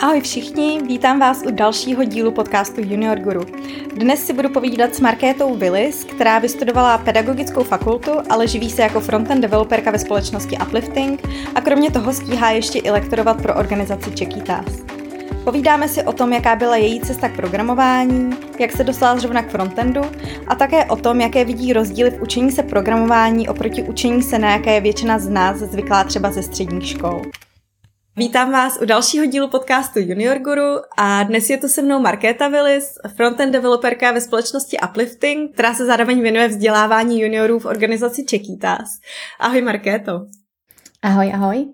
Ahoj všichni, vítám vás u dalšího dílu podcastu Junior Guru. Dnes si budu povídat s Markétou Willis, která vystudovala pedagogickou fakultu, ale živí se jako frontend developerka ve společnosti Uplifting a kromě toho stíhá ještě i lektorovat pro organizaci Čekýtás. Povídáme si o tom, jaká byla její cesta k programování, jak se dostala zrovna k frontendu a také o tom, jaké vidí rozdíly v učení se programování oproti učení se, na jaké je většina z nás zvyklá třeba ze středních škol. Vítám vás u dalšího dílu podcastu Junior Guru a dnes je tu se mnou Markéta Willis, frontend developerka ve společnosti Uplifting, která se zároveň věnuje vzdělávání juniorů v organizaci Čekýtás. Ahoj Markéto. Ahoj, ahoj.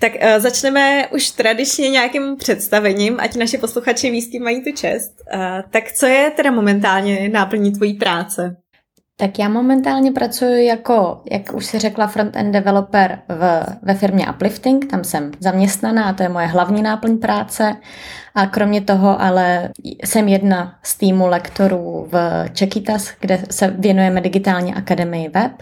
Tak uh, začneme už tradičně nějakým představením, ať naše posluchači ví, mají tu čest. Uh, tak co je teda momentálně náplní tvojí práce? Tak já momentálně pracuji jako, jak už si řekla, front-end developer v, ve firmě Uplifting, tam jsem zaměstnaná a to je moje hlavní náplň práce. A kromě toho ale jsem jedna z týmu lektorů v Čekitas, kde se věnujeme digitální akademii web.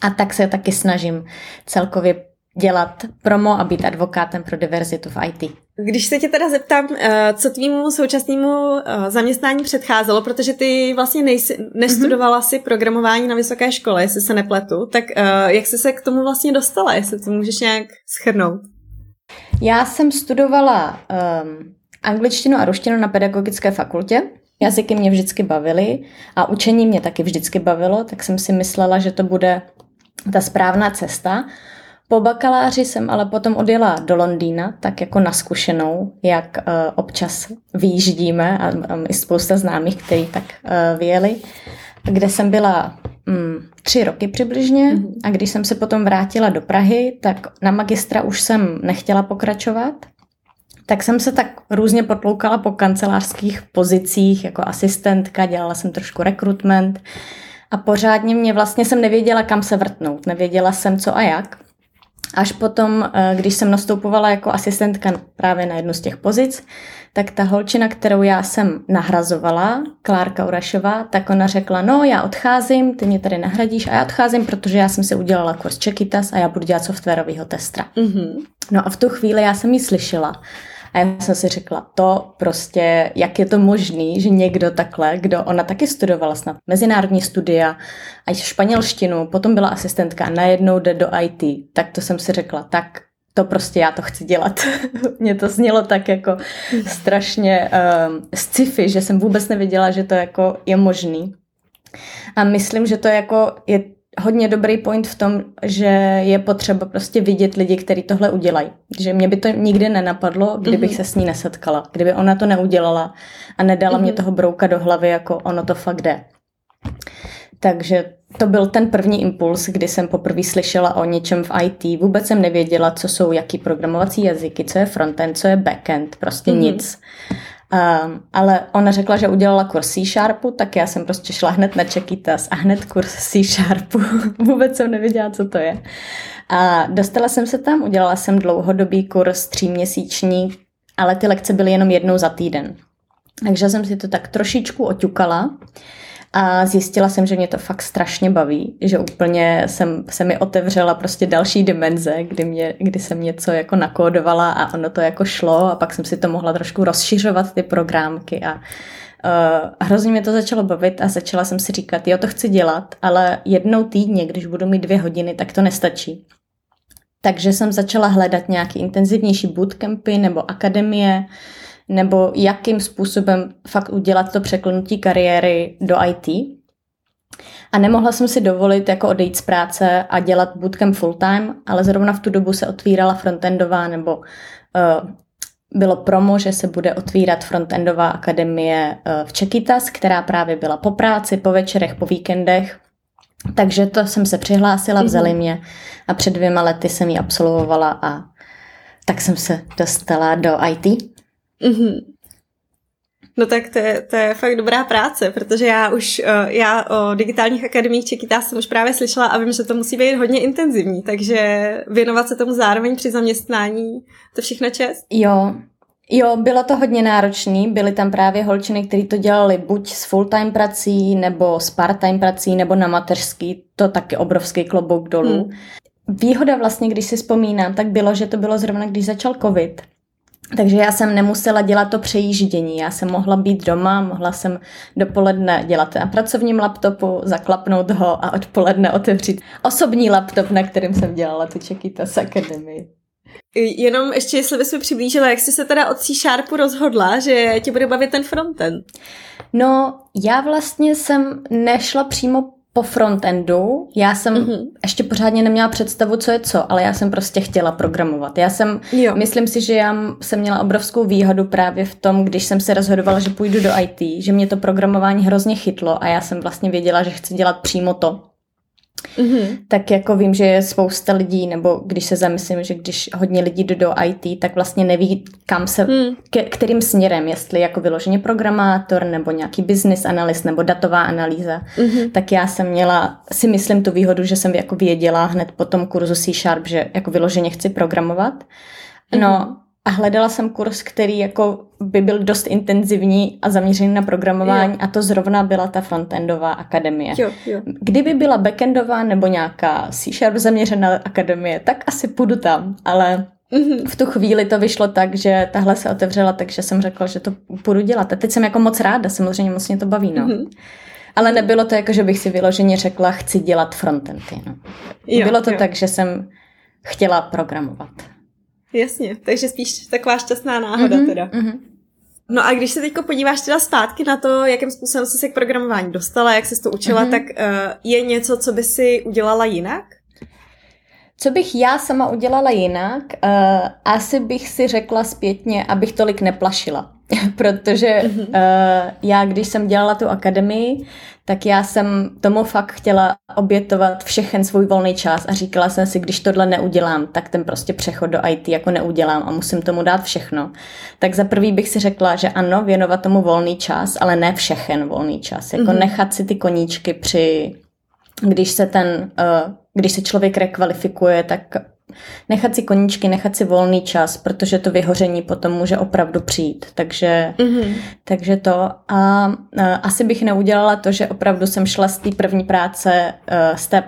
A tak se taky snažím celkově dělat promo a být advokátem pro diverzitu v IT. Když se tě teda zeptám, eh, co tvýmu současnému eh, zaměstnání předcházelo, protože ty vlastně nejsi, nestudovala mm-hmm. si programování na vysoké škole, jestli se nepletu, tak eh, jak jsi se k tomu vlastně dostala, jestli to můžeš nějak schrnout? Já jsem studovala um, angličtinu a ruštinu na pedagogické fakultě. Jazyky mě vždycky bavily a učení mě taky vždycky bavilo, tak jsem si myslela, že to bude ta správná cesta. Po bakaláři jsem ale potom odjela do Londýna, tak jako na zkušenou, jak uh, občas vyjíždíme a i spousta známých, kteří tak uh, vyjeli, kde jsem byla um, tři roky přibližně mm-hmm. a když jsem se potom vrátila do Prahy, tak na magistra už jsem nechtěla pokračovat, tak jsem se tak různě potloukala po kancelářských pozicích jako asistentka, dělala jsem trošku rekrutment a pořádně mě vlastně jsem nevěděla, kam se vrtnout, nevěděla jsem co a jak. Až potom, eh, když jsem nastupovala jako asistentka právě na jednu z těch pozic, tak ta holčina, kterou já jsem nahrazovala, Klárka Urašová, tak ona řekla, no já odcházím, ty mě tady nahradíš a já odcházím, protože já jsem si udělala kurz Čekitas a já budu dělat softwarového testra. Mm-hmm. No a v tu chvíli já jsem ji slyšela a já jsem si řekla, to prostě, jak je to možný, že někdo takhle, kdo ona taky studovala snad mezinárodní studia, a španělštinu, potom byla asistentka a najednou jde do IT, tak to jsem si řekla, tak to prostě já to chci dělat. Mně to znělo tak jako strašně um, sci-fi, že jsem vůbec nevěděla, že to jako je možný. A myslím, že to jako je hodně dobrý point v tom, že je potřeba prostě vidět lidi, kteří tohle udělají. Že mě by to nikdy nenapadlo, kdybych mm-hmm. se s ní nesetkala. Kdyby ona to neudělala a nedala mm-hmm. mě toho brouka do hlavy, jako ono to fakt jde. Takže to byl ten první impuls, kdy jsem poprvé slyšela o něčem v IT. Vůbec jsem nevěděla, co jsou jaký programovací jazyky, co je frontend, co je backend, prostě mm-hmm. nic. Um, ale ona řekla, že udělala kurz C Sharpu, tak já jsem prostě šla hned na Čekytas a hned kurz C Sharpu. Vůbec jsem nevěděla, co to je. A dostala jsem se tam, udělala jsem dlouhodobý kurz tříměsíční, ale ty lekce byly jenom jednou za týden. Takže jsem si to tak trošičku oťukala a zjistila jsem, že mě to fakt strašně baví, že úplně jsem, se mi otevřela prostě další dimenze, kdy, mě, kdy jsem něco jako nakódovala a ono to jako šlo a pak jsem si to mohla trošku rozšiřovat ty programky a Uh, hrozně mě to začalo bavit a začala jsem si říkat, jo, to chci dělat, ale jednou týdně, když budu mít dvě hodiny, tak to nestačí. Takže jsem začala hledat nějaké intenzivnější bootcampy nebo akademie, nebo jakým způsobem fakt udělat to překlenutí kariéry do IT. A nemohla jsem si dovolit jako odejít z práce a dělat bootcamp full time, ale zrovna v tu dobu se otvírala frontendová nebo uh, bylo promo, že se bude otvírat frontendová akademie uh, v Čekitas, která právě byla po práci, po večerech, po víkendech. Takže to jsem se přihlásila, vzali mě a před dvěma lety jsem ji absolvovala a tak jsem se dostala do IT. Mm-hmm. No tak to je, to je fakt dobrá práce, protože já už, eh, já o digitálních akademiích Čekýtá jsem už právě slyšela a vím, že to musí být hodně intenzivní, takže věnovat se tomu zároveň při zaměstnání, to všechno čest? Jo, Jo, bylo to hodně náročný. Byly tam právě holčiny, které to dělali buď s full-time prací, nebo s part-time prací, nebo na mateřský. To taky obrovský klobouk dolů. Hmm. Výhoda vlastně, když si vzpomínám, tak bylo, že to bylo zrovna, když začal covid takže já jsem nemusela dělat to přejíždění. Já jsem mohla být doma, mohla jsem dopoledne dělat na pracovním laptopu, zaklapnout ho a odpoledne otevřít osobní laptop, na kterým jsem dělala tu Čekytas Academy. Jenom ještě, jestli bys mi přiblížila, jak jsi se teda od C Sharpu rozhodla, že tě bude bavit ten frontend? No, já vlastně jsem nešla přímo po frontendu. Já jsem mm-hmm. ještě pořádně neměla představu, co je co, ale já jsem prostě chtěla programovat. Já jsem, jo. myslím si, že já jsem měla obrovskou výhodu právě v tom, když jsem se rozhodovala, že půjdu do IT, že mě to programování hrozně chytlo a já jsem vlastně věděla, že chci dělat přímo to. Mm-hmm. Tak jako vím, že je spousta lidí, nebo když se zamyslím, že když hodně lidí jde do IT, tak vlastně neví, kam se, mm. ke, kterým směrem, jestli jako vyloženě programátor, nebo nějaký business analyst, nebo datová analýza. Mm-hmm. Tak já jsem měla, si myslím tu výhodu, že jsem jako věděla hned po tom kurzu C Sharp, že jako vyloženě chci programovat. No, mm-hmm a hledala jsem kurz, který jako by byl dost intenzivní a zaměřený na programování jo. a to zrovna byla ta frontendová akademie. Jo, jo. Kdyby byla backendová nebo nějaká C-Sharp zaměřená akademie, tak asi půjdu tam, ale mm-hmm. v tu chvíli to vyšlo tak, že tahle se otevřela, takže jsem řekla, že to půjdu dělat. A teď jsem jako moc ráda, samozřejmě moc mě to baví, no. Mm-hmm. Ale nebylo to jako, že bych si vyloženě řekla, chci dělat frontendy. No. Jo, Bylo to jo. tak, že jsem chtěla programovat. Jasně, takže spíš taková šťastná náhoda mm-hmm, teda. Mm-hmm. No a když se teď podíváš teda zpátky na to, jakým způsobem jsi se k programování dostala, jak jsi to učila, mm-hmm. tak uh, je něco, co by si udělala jinak? Co bych já sama udělala jinak? Uh, asi bych si řekla zpětně, abych tolik neplašila. Protože mm-hmm. uh, já, když jsem dělala tu akademii, tak já jsem tomu fakt chtěla obětovat všechen svůj volný čas a říkala jsem si, když tohle neudělám, tak ten prostě přechod do IT jako neudělám a musím tomu dát všechno. Tak za prvý bych si řekla, že ano, věnovat tomu volný čas, ale ne všechen volný čas. Jako mm-hmm. nechat si ty koníčky při když se ten, uh, když se člověk rekvalifikuje, tak nechat si koníčky, nechat si volný čas, protože to vyhoření potom může opravdu přijít. Takže, mm-hmm. takže to. A, a asi bych neudělala to, že opravdu jsem šla z té první práce, uh, z, té,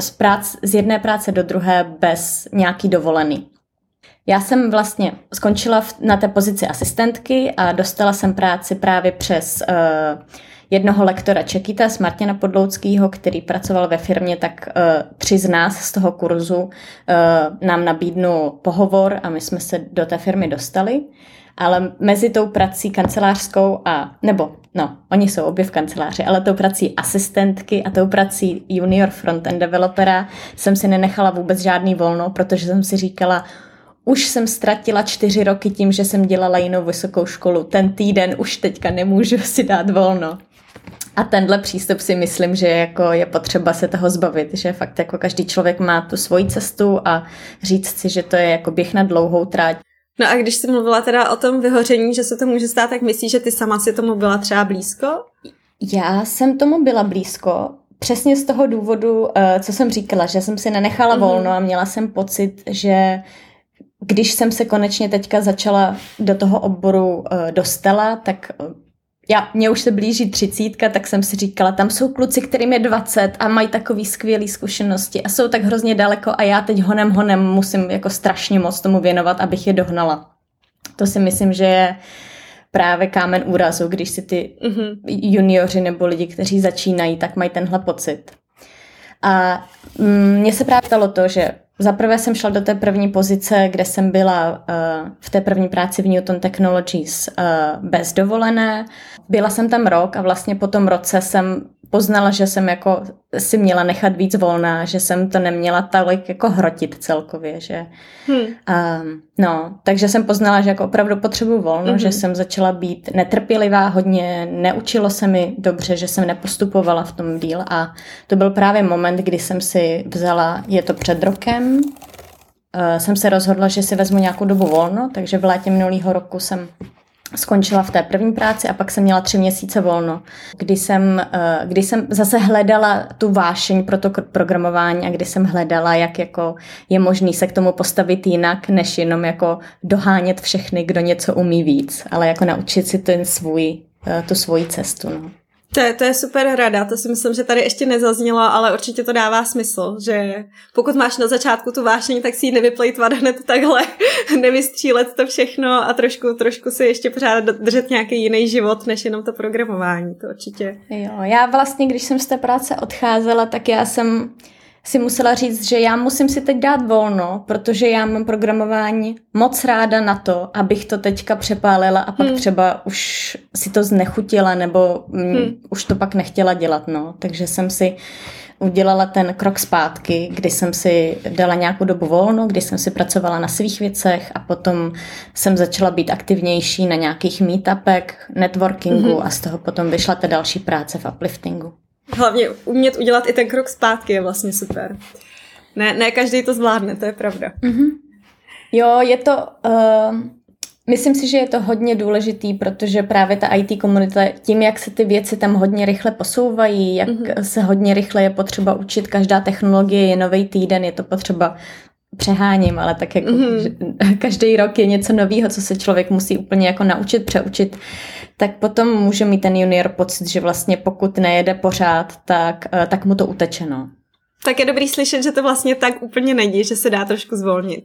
z, prác, z jedné práce do druhé bez nějaký dovolený. Já jsem vlastně skončila v, na té pozici asistentky a dostala jsem práci právě přes uh, jednoho lektora Čekýta, Martina Podlouckého, který pracoval ve firmě, tak uh, tři z nás z toho kurzu uh, nám nabídnul pohovor a my jsme se do té firmy dostali. Ale mezi tou prací kancelářskou a, nebo no, oni jsou obě v kanceláři, ale tou prací asistentky a tou prací junior frontend developera jsem si nenechala vůbec žádný volno, protože jsem si říkala, už jsem ztratila čtyři roky tím, že jsem dělala jinou vysokou školu. Ten týden už teďka nemůžu si dát volno. A tenhle přístup si myslím, že jako je potřeba se toho zbavit, že fakt jako každý člověk má tu svoji cestu a říct si, že to je jako běh na dlouhou tráť. No a když jsi mluvila teda o tom vyhoření, že se to může stát, tak myslíš, že ty sama si tomu byla třeba blízko? Já jsem tomu byla blízko, přesně z toho důvodu, eh, co jsem říkala, že jsem si nenechala mm-hmm. volno a měla jsem pocit, že když jsem se konečně teďka začala do toho oboru eh, dostala, tak já, mě už se blíží třicítka, tak jsem si říkala, tam jsou kluci, kterým je 20 a mají takový skvělé zkušenosti a jsou tak hrozně daleko a já teď honem honem musím jako strašně moc tomu věnovat, abych je dohnala. To si myslím, že je právě kámen úrazu, když si ty mm-hmm. junioři nebo lidi, kteří začínají, tak mají tenhle pocit. A mm, mně se právě stalo to, že Zaprvé jsem šla do té první pozice, kde jsem byla uh, v té první práci v Newton Technologies uh, bez dovolené. Byla jsem tam rok a vlastně po tom roce jsem poznala, že jsem jako si měla nechat víc volná, že jsem to neměla tolik jako hrotit celkově, že hmm. um, no, takže jsem poznala, že jako opravdu potřebuji volno, hmm. že jsem začala být netrpělivá hodně, neučilo se mi dobře, že jsem nepostupovala v tom díl a to byl právě moment, kdy jsem si vzala, je to před rokem, uh, jsem se rozhodla, že si vezmu nějakou dobu volno, takže v létě minulého roku jsem skončila v té první práci a pak jsem měla tři měsíce volno, kdy jsem, eh, kdy jsem zase hledala tu vášeň pro to programování a kdy jsem hledala, jak jako je možný se k tomu postavit jinak, než jenom jako dohánět všechny, kdo něco umí víc, ale jako naučit si ten svůj, eh, tu svoji cestu. No. To je, to je super rada, to si myslím, že tady ještě nezaznělo, ale určitě to dává smysl, že pokud máš na začátku tu vášení, tak si ji nevyplejtvat hned takhle, nevystřílet to všechno a trošku, trošku si ještě pořád držet nějaký jiný život, než jenom to programování, to určitě. Jo, já vlastně, když jsem z té práce odcházela, tak já jsem si musela říct, že já musím si teď dát volno, protože já mám programování moc ráda na to, abych to teďka přepálila a pak hmm. třeba už si to znechutila nebo mm, hmm. už to pak nechtěla dělat, no. Takže jsem si udělala ten krok zpátky, kdy jsem si dala nějakou dobu volno, kdy jsem si pracovala na svých věcech a potom jsem začala být aktivnější na nějakých meetupech, networkingu mm-hmm. a z toho potom vyšla ta další práce v upliftingu. Hlavně umět udělat i ten krok zpátky je vlastně super. Ne, ne každý to zvládne, to je pravda. Mm-hmm. Jo, je to... Uh, myslím si, že je to hodně důležitý, protože právě ta IT komunita, tím, jak se ty věci tam hodně rychle posouvají, jak mm-hmm. se hodně rychle je potřeba učit, každá technologie je nový týden, je to potřeba přeháním, ale tak jako mm-hmm. každý rok je něco nového, co se člověk musí úplně jako naučit, přeučit, tak potom může mít ten junior pocit, že vlastně pokud nejede pořád, tak, eh, tak mu to uteče, no. Tak je dobrý slyšet, že to vlastně tak úplně není, že se dá trošku zvolnit.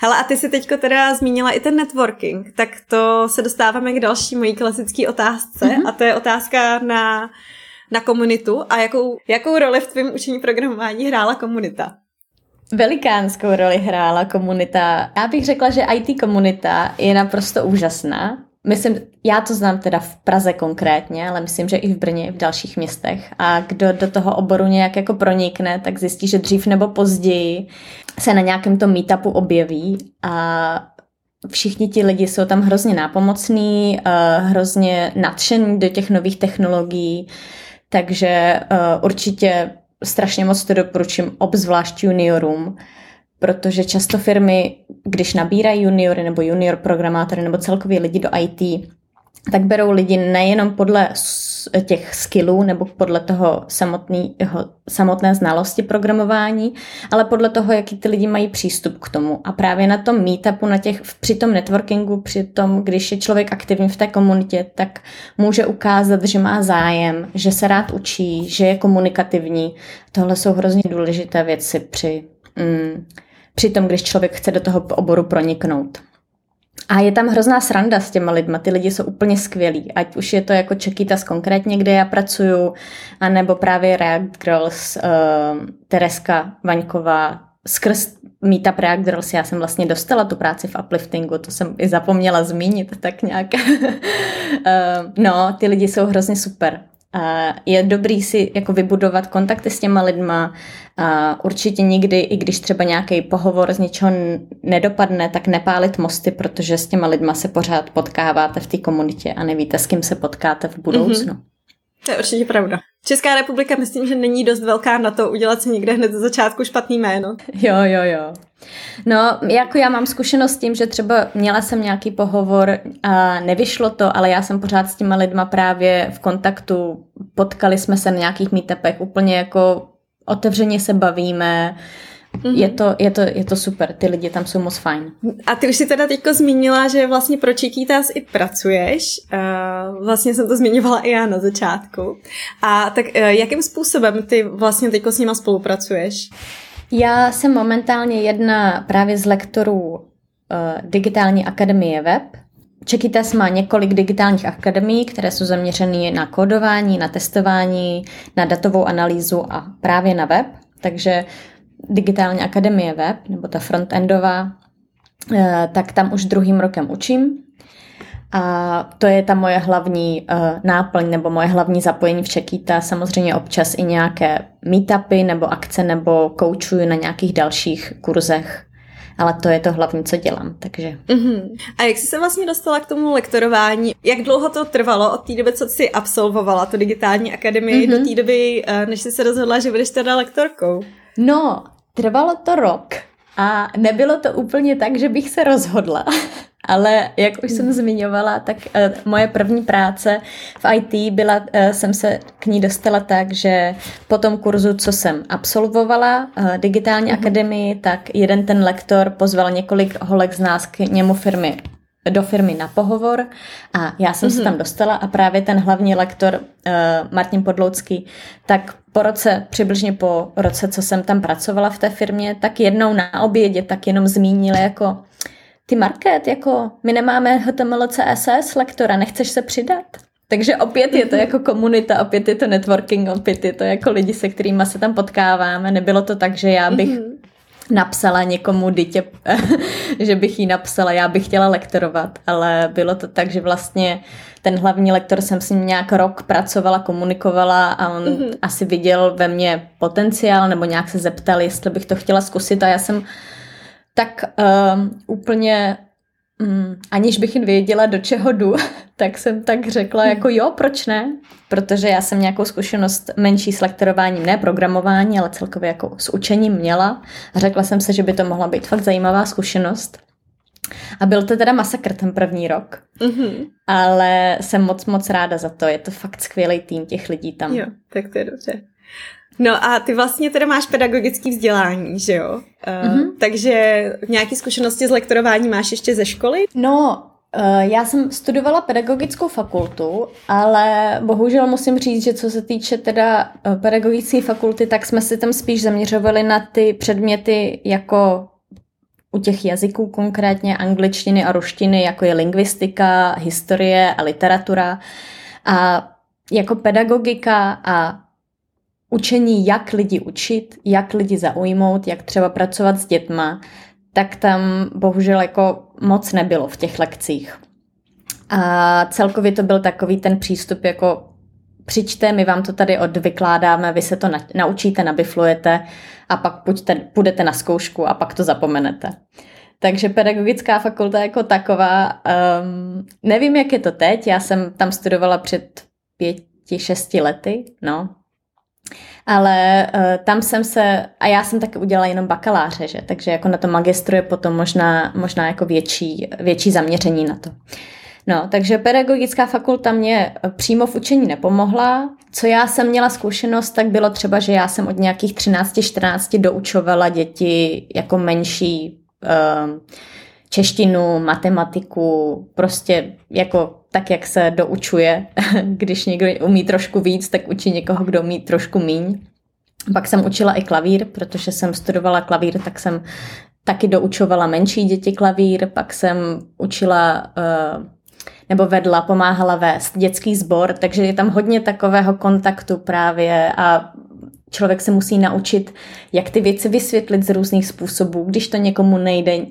Hele, a ty si teďko teda zmínila i ten networking, tak to se dostáváme k další mojí klasické otázce mm-hmm. a to je otázka na, na komunitu a jakou, jakou roli v tvém učení programování hrála komunita? Velikánskou roli hrála komunita. Já bych řekla, že IT komunita je naprosto úžasná. Myslím, já to znám teda v Praze konkrétně, ale myslím, že i v Brně, i v dalších městech. A kdo do toho oboru nějak jako pronikne, tak zjistí, že dřív nebo později se na nějakém tom meetupu objeví a všichni ti lidi jsou tam hrozně nápomocní, eh, hrozně nadšení do těch nových technologií, takže eh, určitě strašně moc to doporučím, obzvlášť juniorům, protože často firmy, když nabírají juniory nebo junior programátory nebo celkově lidi do IT, tak berou lidi nejenom podle těch skillů nebo podle toho samotného, samotné znalosti programování, ale podle toho, jaký ty lidi mají přístup k tomu. A právě na tom meetupu, na těch, při tom networkingu, při tom, když je člověk aktivní v té komunitě, tak může ukázat, že má zájem, že se rád učí, že je komunikativní. Tohle jsou hrozně důležité věci při, mm, při tom, když člověk chce do toho oboru proniknout. A je tam hrozná sranda s těma lidma, ty lidi jsou úplně skvělí, ať už je to jako Čekýtas konkrétně, kde já pracuju, anebo právě React Girls, uh, Tereska Vaňková, skrz Meetup React Girls já jsem vlastně dostala tu práci v upliftingu, to jsem i zapomněla zmínit tak nějak. uh, no, ty lidi jsou hrozně super. Je dobrý si jako vybudovat kontakty s těma lidma. Určitě nikdy, i když třeba nějaký pohovor z něčeho nedopadne, tak nepálit mosty, protože s těma lidma se pořád potkáváte v té komunitě a nevíte, s kým se potkáte v budoucnu. Mm-hmm. To je určitě pravda. Česká republika myslím, že není dost velká na to udělat si někde hned ze začátku špatný jméno. Jo, jo, jo. No, jako já mám zkušenost s tím, že třeba měla jsem nějaký pohovor a nevyšlo to, ale já jsem pořád s těma lidma právě v kontaktu, potkali jsme se na nějakých meetupech, úplně jako otevřeně se bavíme, Mm-hmm. Je, to, je, to, je to super, ty lidi tam jsou moc fajn. A ty už si teda teďko zmínila, že vlastně pro Chiquitas i pracuješ. Uh, vlastně jsem to zmiňovala i já na začátku. A tak uh, jakým způsobem ty vlastně teďko s nima spolupracuješ? Já jsem momentálně jedna právě z lektorů uh, Digitální akademie web. Čekytas má několik digitálních akademií, které jsou zaměřené na kódování, na testování, na datovou analýzu a právě na web. Takže digitální akademie web, nebo ta frontendová, eh, tak tam už druhým rokem učím. A to je ta moje hlavní uh, náplň nebo moje hlavní zapojení v Čekýta. Samozřejmě občas i nějaké meetupy nebo akce nebo koučuju na nějakých dalších kurzech. Ale to je to hlavní, co dělám, takže. Uh-huh. A jak jsi se vlastně dostala k tomu lektorování? Jak dlouho to trvalo od té doby, co jsi absolvovala tu digitální akademii, uh-huh. do té doby, uh, než jsi se rozhodla, že budeš teda lektorkou? No, trvalo to rok a nebylo to úplně tak, že bych se rozhodla. Ale jak už jsem zmiňovala, tak uh, moje první práce v IT byla, uh, jsem se k ní dostala tak, že po tom kurzu, co jsem absolvovala, uh, digitální uh-huh. akademii, tak jeden ten lektor pozval několik holek z nás k němu firmy do firmy na pohovor a já jsem mm-hmm. se mhm. tam dostala a právě ten hlavní lektor uh, Martin Podloucký, tak po roce, přibližně po roce, co jsem tam pracovala v té firmě, tak jednou na obědě tak jenom zmínil jako ty Market, jako my nemáme HTML, CSS lektora, nechceš se přidat? Takže opět je to jako komunita, opět je to networking, opět je to jako lidi, se kterými se tam potkáváme. Nebylo to tak, že já bych mm-hmm. Napsala někomu dítě, že bych jí napsala, já bych chtěla lektorovat, ale bylo to tak, že vlastně ten hlavní lektor jsem s ním nějak rok pracovala, komunikovala a on mm-hmm. asi viděl ve mně potenciál nebo nějak se zeptal, jestli bych to chtěla zkusit a já jsem tak uh, úplně Mm, aniž bych jen věděla, do čeho jdu, tak jsem tak řekla jako jo, proč ne? Protože já jsem nějakou zkušenost menší s lektorováním, ne programování, ale celkově jako s učením měla. A řekla jsem se, že by to mohla být fakt zajímavá zkušenost. A byl to teda masakr ten první rok. Mm-hmm. Ale jsem moc, moc ráda za to. Je to fakt skvělý tým těch lidí tam. Jo, tak to je dobře. No a ty vlastně teda máš pedagogické vzdělání, že jo? Uh, mm-hmm. Takže nějaké zkušenosti s lektorováním máš ještě ze školy? No, uh, já jsem studovala pedagogickou fakultu, ale bohužel musím říct, že co se týče teda uh, pedagogické fakulty, tak jsme se tam spíš zaměřovali na ty předměty jako u těch jazyků konkrétně angličtiny a ruštiny, jako je lingvistika, historie a literatura. A jako pedagogika a učení, jak lidi učit, jak lidi zaujmout, jak třeba pracovat s dětma, tak tam bohužel jako moc nebylo v těch lekcích. A celkově to byl takový ten přístup jako přijďte, my vám to tady odvykládáme, vy se to na, naučíte, nabiflujete a pak půjdete, půjdete na zkoušku a pak to zapomenete. Takže pedagogická fakulta jako taková, um, nevím, jak je to teď, já jsem tam studovala před pěti, šesti lety, no, ale uh, tam jsem se, a já jsem taky udělala jenom bakaláře, že? takže jako na to magistru je potom možná, možná jako větší, větší zaměření na to. No, takže pedagogická fakulta mě eh, přímo v učení nepomohla. Co já jsem měla zkušenost, tak bylo třeba, že já jsem od nějakých 13-14 doučovala děti jako menší uh, češtinu, matematiku, prostě jako tak, jak se doučuje. Když někdo umí trošku víc, tak učí někoho, kdo umí trošku míň. Pak jsem učila i klavír, protože jsem studovala klavír, tak jsem taky doučovala menší děti klavír, pak jsem učila uh, nebo vedla, pomáhala vést dětský sbor, takže je tam hodně takového kontaktu právě a člověk se musí naučit, jak ty věci vysvětlit z různých způsobů. Když to někomu nejde uh,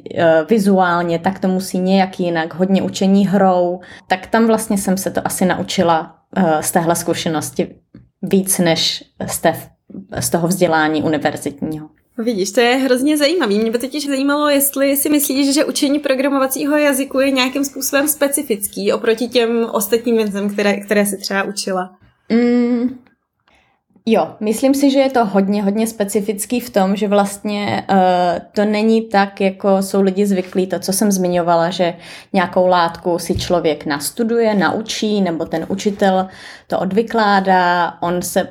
vizuálně, tak to musí nějak jinak. Hodně učení hrou. Tak tam vlastně jsem se to asi naučila uh, z téhle zkušenosti víc než z, té, z toho vzdělání univerzitního. Vidíš, to je hrozně zajímavý. Mě by totiž zajímalo, jestli si myslíš, že učení programovacího jazyku je nějakým způsobem specifický oproti těm ostatním věcem, které, které si třeba učila. Mm, Jo, myslím si, že je to hodně, hodně specifický v tom, že vlastně uh, to není tak, jako jsou lidi zvyklí, to, co jsem zmiňovala, že nějakou látku si člověk nastuduje, naučí, nebo ten učitel to odvykládá, on se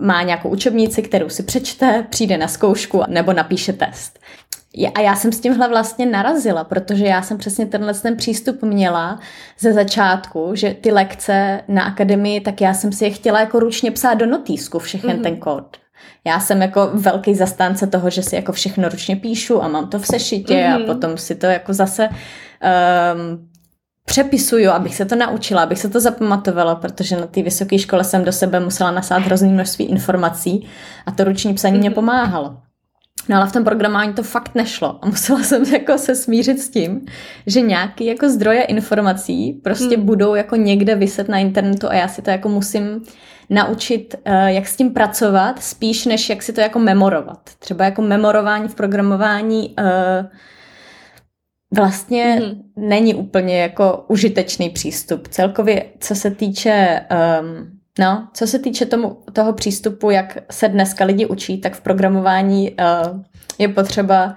má nějakou učebnici, kterou si přečte, přijde na zkoušku nebo napíše test. A já jsem s tímhle vlastně narazila, protože já jsem přesně tenhle ten přístup měla ze začátku, že ty lekce na akademii, tak já jsem si je chtěla jako ručně psát do notýsku, všechen mm-hmm. ten kód. Já jsem jako velký zastánce toho, že si jako všechno ručně píšu a mám to v sešitě mm-hmm. a mhm. potom si to jako zase um, přepisuju, abych se to naučila, abych se to zapamatovala, protože na té vysoké škole jsem do sebe musela nasát hrozný množství informací a to ruční psaní mm-hmm. mě mhm. pomáhalo. No ale v tom programování to fakt nešlo a musela jsem jako se smířit s tím, že nějaký jako zdroje informací prostě hmm. budou jako někde vyset na internetu a já si to jako musím naučit, uh, jak s tím pracovat, spíš než jak si to jako memorovat. Třeba jako memorování v programování uh, vlastně hmm. není úplně jako užitečný přístup. Celkově, co se týče um, No, co se týče tomu, toho přístupu, jak se dneska lidi učí, tak v programování uh, je potřeba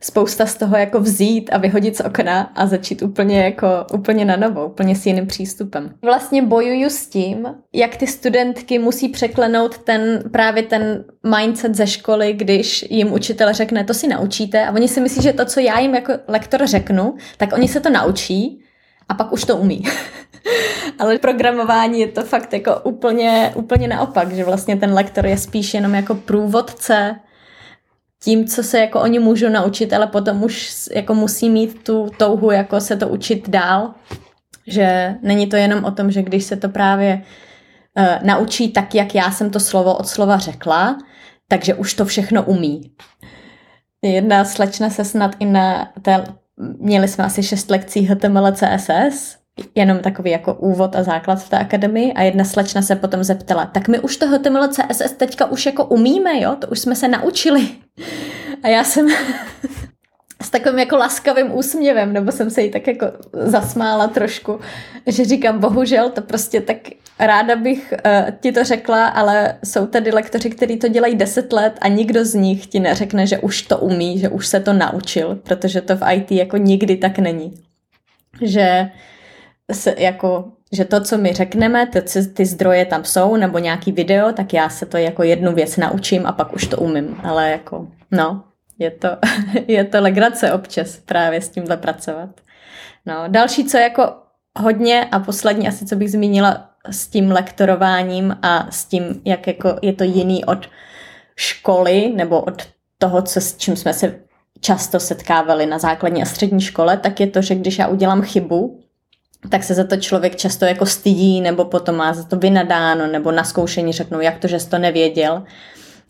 spousta z toho jako vzít a vyhodit z okna a začít úplně jako úplně na novo, úplně s jiným přístupem. Vlastně bojuju s tím, jak ty studentky musí překlenout ten právě ten mindset ze školy, když jim učitel řekne, to si naučíte a oni si myslí, že to, co já jim jako lektor řeknu, tak oni se to naučí a pak už to umí. Ale programování je to fakt jako úplně, úplně naopak, že vlastně ten lektor je spíš jenom jako průvodce tím, co se jako oni můžou naučit, ale potom už jako musí mít tu touhu jako se to učit dál. Že není to jenom o tom, že když se to právě uh, naučí tak, jak já jsem to slovo od slova řekla, takže už to všechno umí. Jedna slečna se snad i na té, měli jsme asi šest lekcí HTML, CSS, jenom takový jako úvod a základ v té akademii a jedna slečna se potom zeptala, tak my už to HTML, CSS teďka už jako umíme, jo, to už jsme se naučili. A já jsem s takovým jako laskavým úsměvem, nebo jsem se jí tak jako zasmála trošku, že říkám, bohužel, to prostě tak ráda bych uh, ti to řekla, ale jsou tady lektoři, kteří to dělají deset let a nikdo z nich ti neřekne, že už to umí, že už se to naučil, protože to v IT jako nikdy tak není. Že se jako že to, co my řekneme, ty, ty zdroje tam jsou, nebo nějaký video, tak já se to jako jednu věc naučím a pak už to umím. Ale jako, no, je to, je to legrace občas právě s tímhle pracovat. No, další, co jako hodně a poslední asi, co bych zmínila s tím lektorováním a s tím, jak jako je to jiný od školy nebo od toho, co, s čím jsme se často setkávali na základní a střední škole, tak je to, že když já udělám chybu, tak se za to člověk často jako stydí, nebo potom má za to vynadáno, nebo na zkoušení řeknou, jak to, že jsi to nevěděl.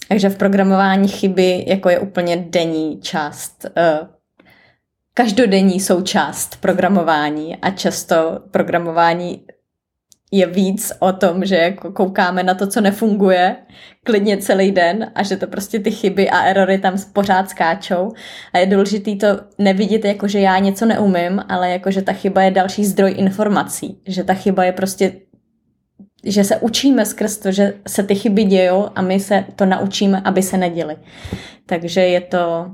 Takže v programování chyby jako je úplně denní část, uh, každodenní součást programování a často programování je víc o tom, že jako koukáme na to, co nefunguje, klidně celý den a že to prostě ty chyby a erory tam pořád skáčou a je důležité to nevidět jako, že já něco neumím, ale jako, že ta chyba je další zdroj informací, že ta chyba je prostě že se učíme skrz to, že se ty chyby dějou a my se to naučíme, aby se neděly. Takže je to,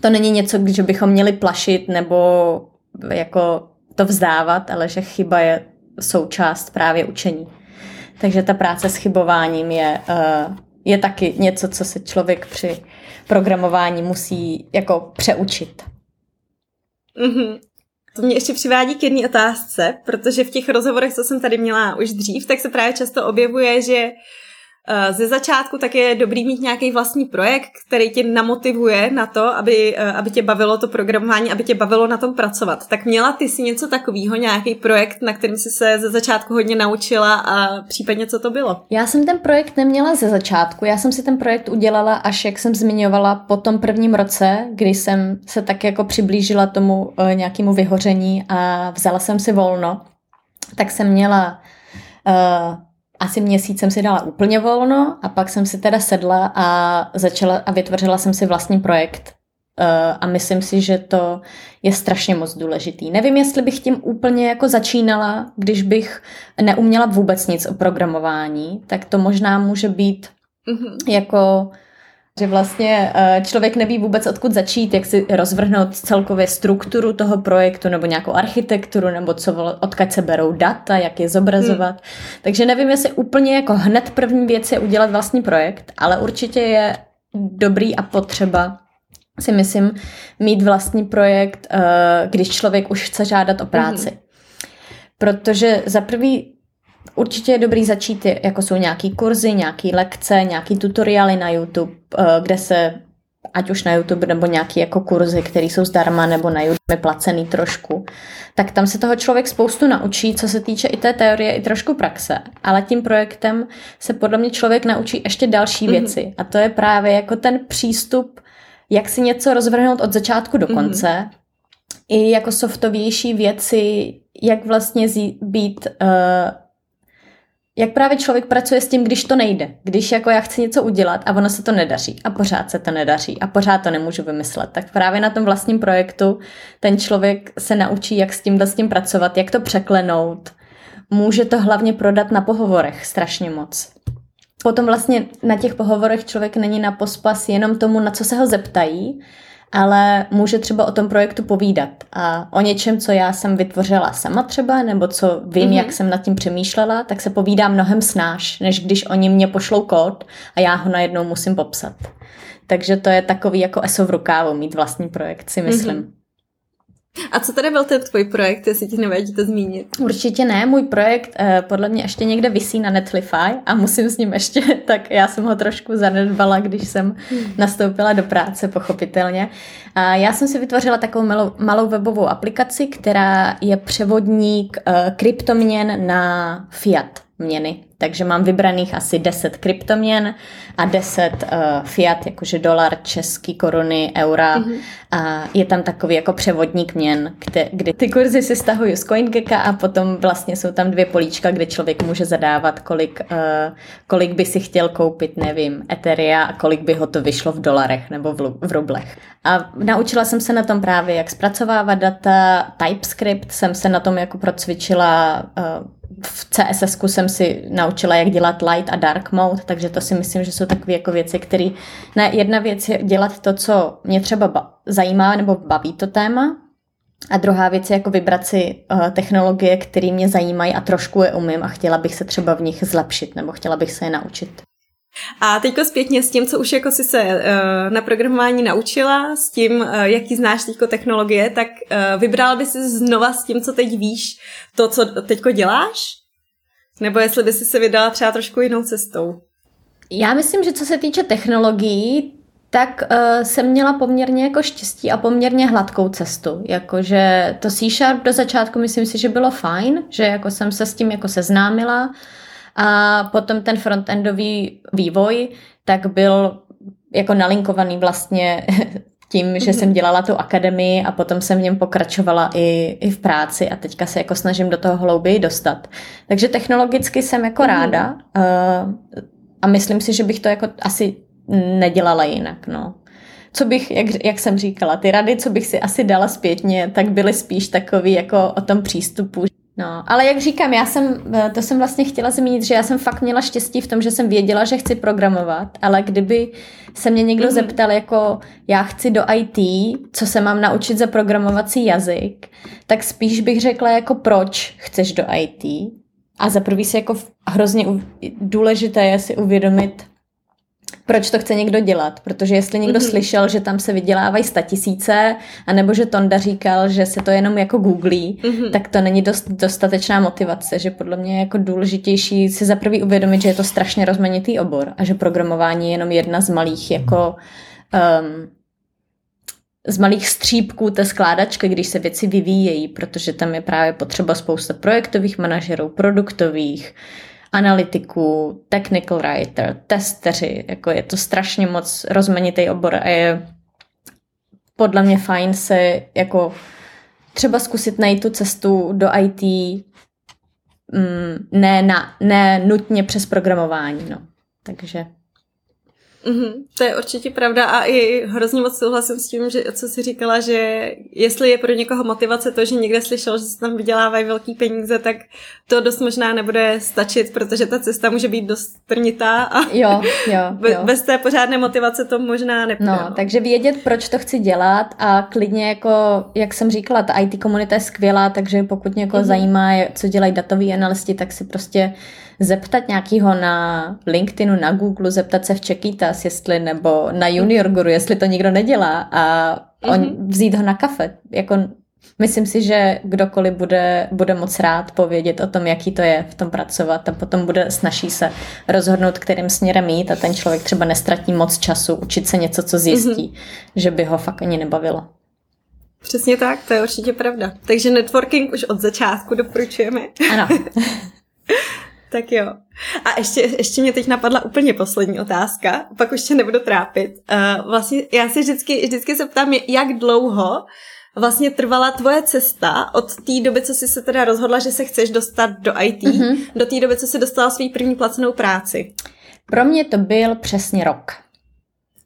to není něco, že bychom měli plašit nebo jako to vzdávat, ale že chyba je součást právě učení. Takže ta práce s chybováním je, uh, je taky něco, co se člověk při programování musí jako přeučit. Mm-hmm. To mě ještě přivádí k jedné otázce, protože v těch rozhovorech, co jsem tady měla už dřív, tak se právě často objevuje, že Eh, ze začátku tak je dobrý mít nějaký vlastní projekt, který tě namotivuje na to, aby, eh, aby tě bavilo to programování, aby tě bavilo na tom pracovat. Tak měla ty si něco takového, nějaký projekt, na kterým jsi se ze začátku hodně naučila a případně co to bylo? Já jsem ten projekt neměla ze začátku, já jsem si ten projekt udělala až, jak jsem zmiňovala, po tom prvním roce, kdy jsem se tak jako přiblížila tomu uh, nějakému vyhoření a vzala jsem si volno, tak jsem měla uh, asi měsíc jsem si dala úplně volno a pak jsem si teda sedla a začala a vytvořila jsem si vlastní projekt. Uh, a myslím si, že to je strašně moc důležitý. Nevím, jestli bych tím úplně jako začínala, když bych neuměla vůbec nic o programování, tak to možná může být mm-hmm. jako že vlastně eh, člověk neví vůbec odkud začít, jak si rozvrhnout celkově strukturu toho projektu nebo nějakou architekturu nebo co, odkud se berou data, jak je zobrazovat. Hmm. Takže nevím, jestli úplně jako hned první věc je udělat vlastní projekt, ale určitě je dobrý a potřeba si myslím mít vlastní projekt, eh, když člověk už chce žádat o práci. Hmm. Protože za prvý Určitě je dobrý začít, jako jsou nějaký kurzy, nějaký lekce, nějaký tutoriály na YouTube, eh, kde se ať už na YouTube nebo nějaký jako kurzy, které jsou zdarma nebo na YouTube placený trošku, tak tam se toho člověk spoustu naučí, co se týče i té teorie, i trošku praxe. Ale tím projektem se podle mě člověk naučí ještě další mm-hmm. věci. A to je právě jako ten přístup, jak si něco rozvrhnout od začátku do mhm. konce, mm-hmm. i jako softovější věci, jak vlastně být uh, jak právě člověk pracuje s tím, když to nejde. Když jako já chci něco udělat a ono se to nedaří a pořád se to nedaří a pořád to nemůžu vymyslet. Tak právě na tom vlastním projektu ten člověk se naučí, jak s tím s tím pracovat, jak to překlenout. Může to hlavně prodat na pohovorech strašně moc. Potom vlastně na těch pohovorech člověk není na pospas jenom tomu, na co se ho zeptají, ale může třeba o tom projektu povídat a o něčem, co já jsem vytvořila sama třeba, nebo co vím, mm-hmm. jak jsem nad tím přemýšlela, tak se povídá mnohem snáš, než když oni mě pošlou kód a já ho najednou musím popsat. Takže to je takový jako eso v rukávu, mít vlastní projekt, si myslím. Mm-hmm. A co tady byl ten tvůj projekt, jestli ti nevadí to zmínit? Určitě ne, můj projekt eh, podle mě ještě někde visí na Netlify a musím s ním ještě, tak já jsem ho trošku zanedbala, když jsem hmm. nastoupila do práce, pochopitelně. A já jsem si vytvořila takovou malou, malou webovou aplikaci, která je převodník eh, kryptoměn na fiat měny. Takže mám vybraných asi 10 kryptoměn a 10 uh, fiat, jakože dolar, český koruny, eura. Mm-hmm. A je tam takový jako převodník měn, kde, kdy ty kurzy si stahuju z CoinGecka a potom vlastně jsou tam dvě políčka, kde člověk může zadávat, kolik, uh, kolik by si chtěl koupit, nevím, Etheria a kolik by ho to vyšlo v dolarech nebo v, v rublech. A naučila jsem se na tom právě, jak zpracovávat data, TypeScript jsem se na tom jako procvičila uh, v CSS jsem si naučila, jak dělat light a dark mode, takže to si myslím, že jsou takové jako věci, které... Ne, jedna věc je dělat to, co mě třeba zajímá nebo baví to téma, a druhá věc je jako vybrat si uh, technologie, které mě zajímají a trošku je umím a chtěla bych se třeba v nich zlepšit nebo chtěla bych se je naučit. A teďko zpětně s tím, co už jako si se uh, na programování naučila, s tím, uh, jaký znáš teďko technologie, tak uh, vybral by si znova s tím, co teď víš, to, co teďko děláš? Nebo jestli by si se vydala třeba trošku jinou cestou? Já myslím, že co se týče technologií, tak uh, jsem měla poměrně jako štěstí a poměrně hladkou cestu. Jakože to C-Sharp do začátku myslím si, že bylo fajn, že jako jsem se s tím jako seznámila, a potom ten frontendový vývoj, tak byl jako nalinkovaný vlastně tím, že jsem dělala tu akademii a potom jsem v něm pokračovala i, i v práci a teďka se jako snažím do toho hlouběji dostat. Takže technologicky jsem jako mhm. ráda uh, a myslím si, že bych to jako asi nedělala jinak, no. Co bych, jak, jak jsem říkala, ty rady, co bych si asi dala zpětně, tak byly spíš takový jako o tom přístupu, No, ale jak říkám, já jsem, eh, to jsem vlastně chtěla zmínit, že já jsem fakt měla štěstí v tom, že jsem věděla, že chci programovat, ale kdyby se mě někdo mm-hmm. zeptal, jako já chci do IT, co se mám naučit za programovací jazyk, tak spíš bych řekla jako proč chceš do IT. A za prvý si jako hrozně důležité je si uvědomit, proč to chce někdo dělat. Protože jestli někdo mm-hmm. slyšel, že tam se vydělávají tisíce, anebo že Tonda říkal, že se to jenom jako googlí, mm-hmm. tak to není dost, dostatečná motivace, že podle mě je jako důležitější si za prvý uvědomit, že je to strašně rozmanitý obor a že programování je jenom jedna z malých jako um, z malých střípků té skládačky, když se věci vyvíjejí, protože tam je právě potřeba spousta projektových manažerů, produktových, analytiků, technical writer, testeři, jako je to strašně moc rozmanitý obor a je podle mě fajn se jako třeba zkusit najít tu cestu do IT mm, ne, na, ne nutně přes programování, no. Takže Mm-hmm, to je určitě pravda a i hrozně moc souhlasím s tím, že, co jsi říkala, že jestli je pro někoho motivace to, že někde slyšel, že se tam vydělávají velký peníze, tak to dost možná nebude stačit, protože ta cesta může být dost trnitá a jo, jo, jo. bez té pořádné motivace to možná nepůjde. No, no, takže vědět, proč to chci dělat a klidně jako, jak jsem říkala, ta IT komunita je skvělá, takže pokud někoho mm-hmm. zajímá, co dělají datoví analysti, tak si prostě zeptat nějakýho na LinkedInu, na Google, zeptat se v Čekýtas, jestli, nebo na Junior Guru, jestli to nikdo nedělá a on, mm-hmm. vzít ho na kafe. Jako, myslím si, že kdokoliv bude, bude moc rád povědět o tom, jaký to je v tom pracovat a potom bude snaží se rozhodnout, kterým směrem jít a ten člověk třeba nestratí moc času učit se něco, co zjistí, mm-hmm. že by ho fakt ani nebavilo. Přesně tak, to je určitě pravda. Takže networking už od začátku doporučujeme. Ano. Tak jo. A ještě, ještě mě teď napadla úplně poslední otázka, pak už tě nebudu trápit. Uh, vlastně já si vždycky, vždycky se ptám, jak dlouho vlastně trvala tvoje cesta od té doby, co jsi se teda rozhodla, že se chceš dostat do IT, mm-hmm. do té doby, co jsi dostala svou první placenou práci? Pro mě to byl přesně rok.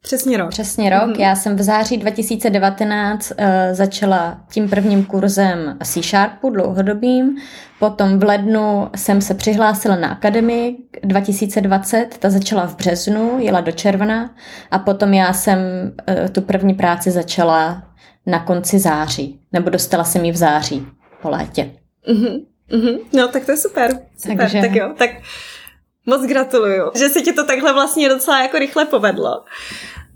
Přesně rok. Přesně rok. Mm-hmm. Já jsem v září 2019 uh, eh, začala tím prvním kurzem C Sharpu dlouhodobým. Potom v lednu jsem se přihlásila na akademii 2020, ta začala v březnu, jela do června a potom já jsem uh, tu první práci začala na konci září, nebo dostala jsem ji v září po létě. Mm-hmm. Mm-hmm. No, tak to je super. super. Takže... Tak jo, tak moc gratuluju, že se ti to takhle vlastně docela jako rychle povedlo.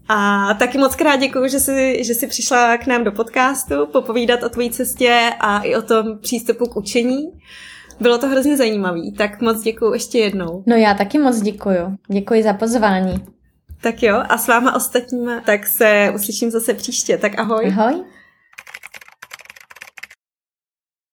A taky moc krát děkuji, že jsi, že jsi přišla k nám do podcastu popovídat o tvojí cestě a i o tom přístupu k učení. Bylo to hrozně zajímavé, tak moc děkuji ještě jednou. No já taky moc děkuji. Děkuji za pozvání. Tak jo, a s váma ostatníma, tak se uslyším zase příště. Tak ahoj. Ahoj.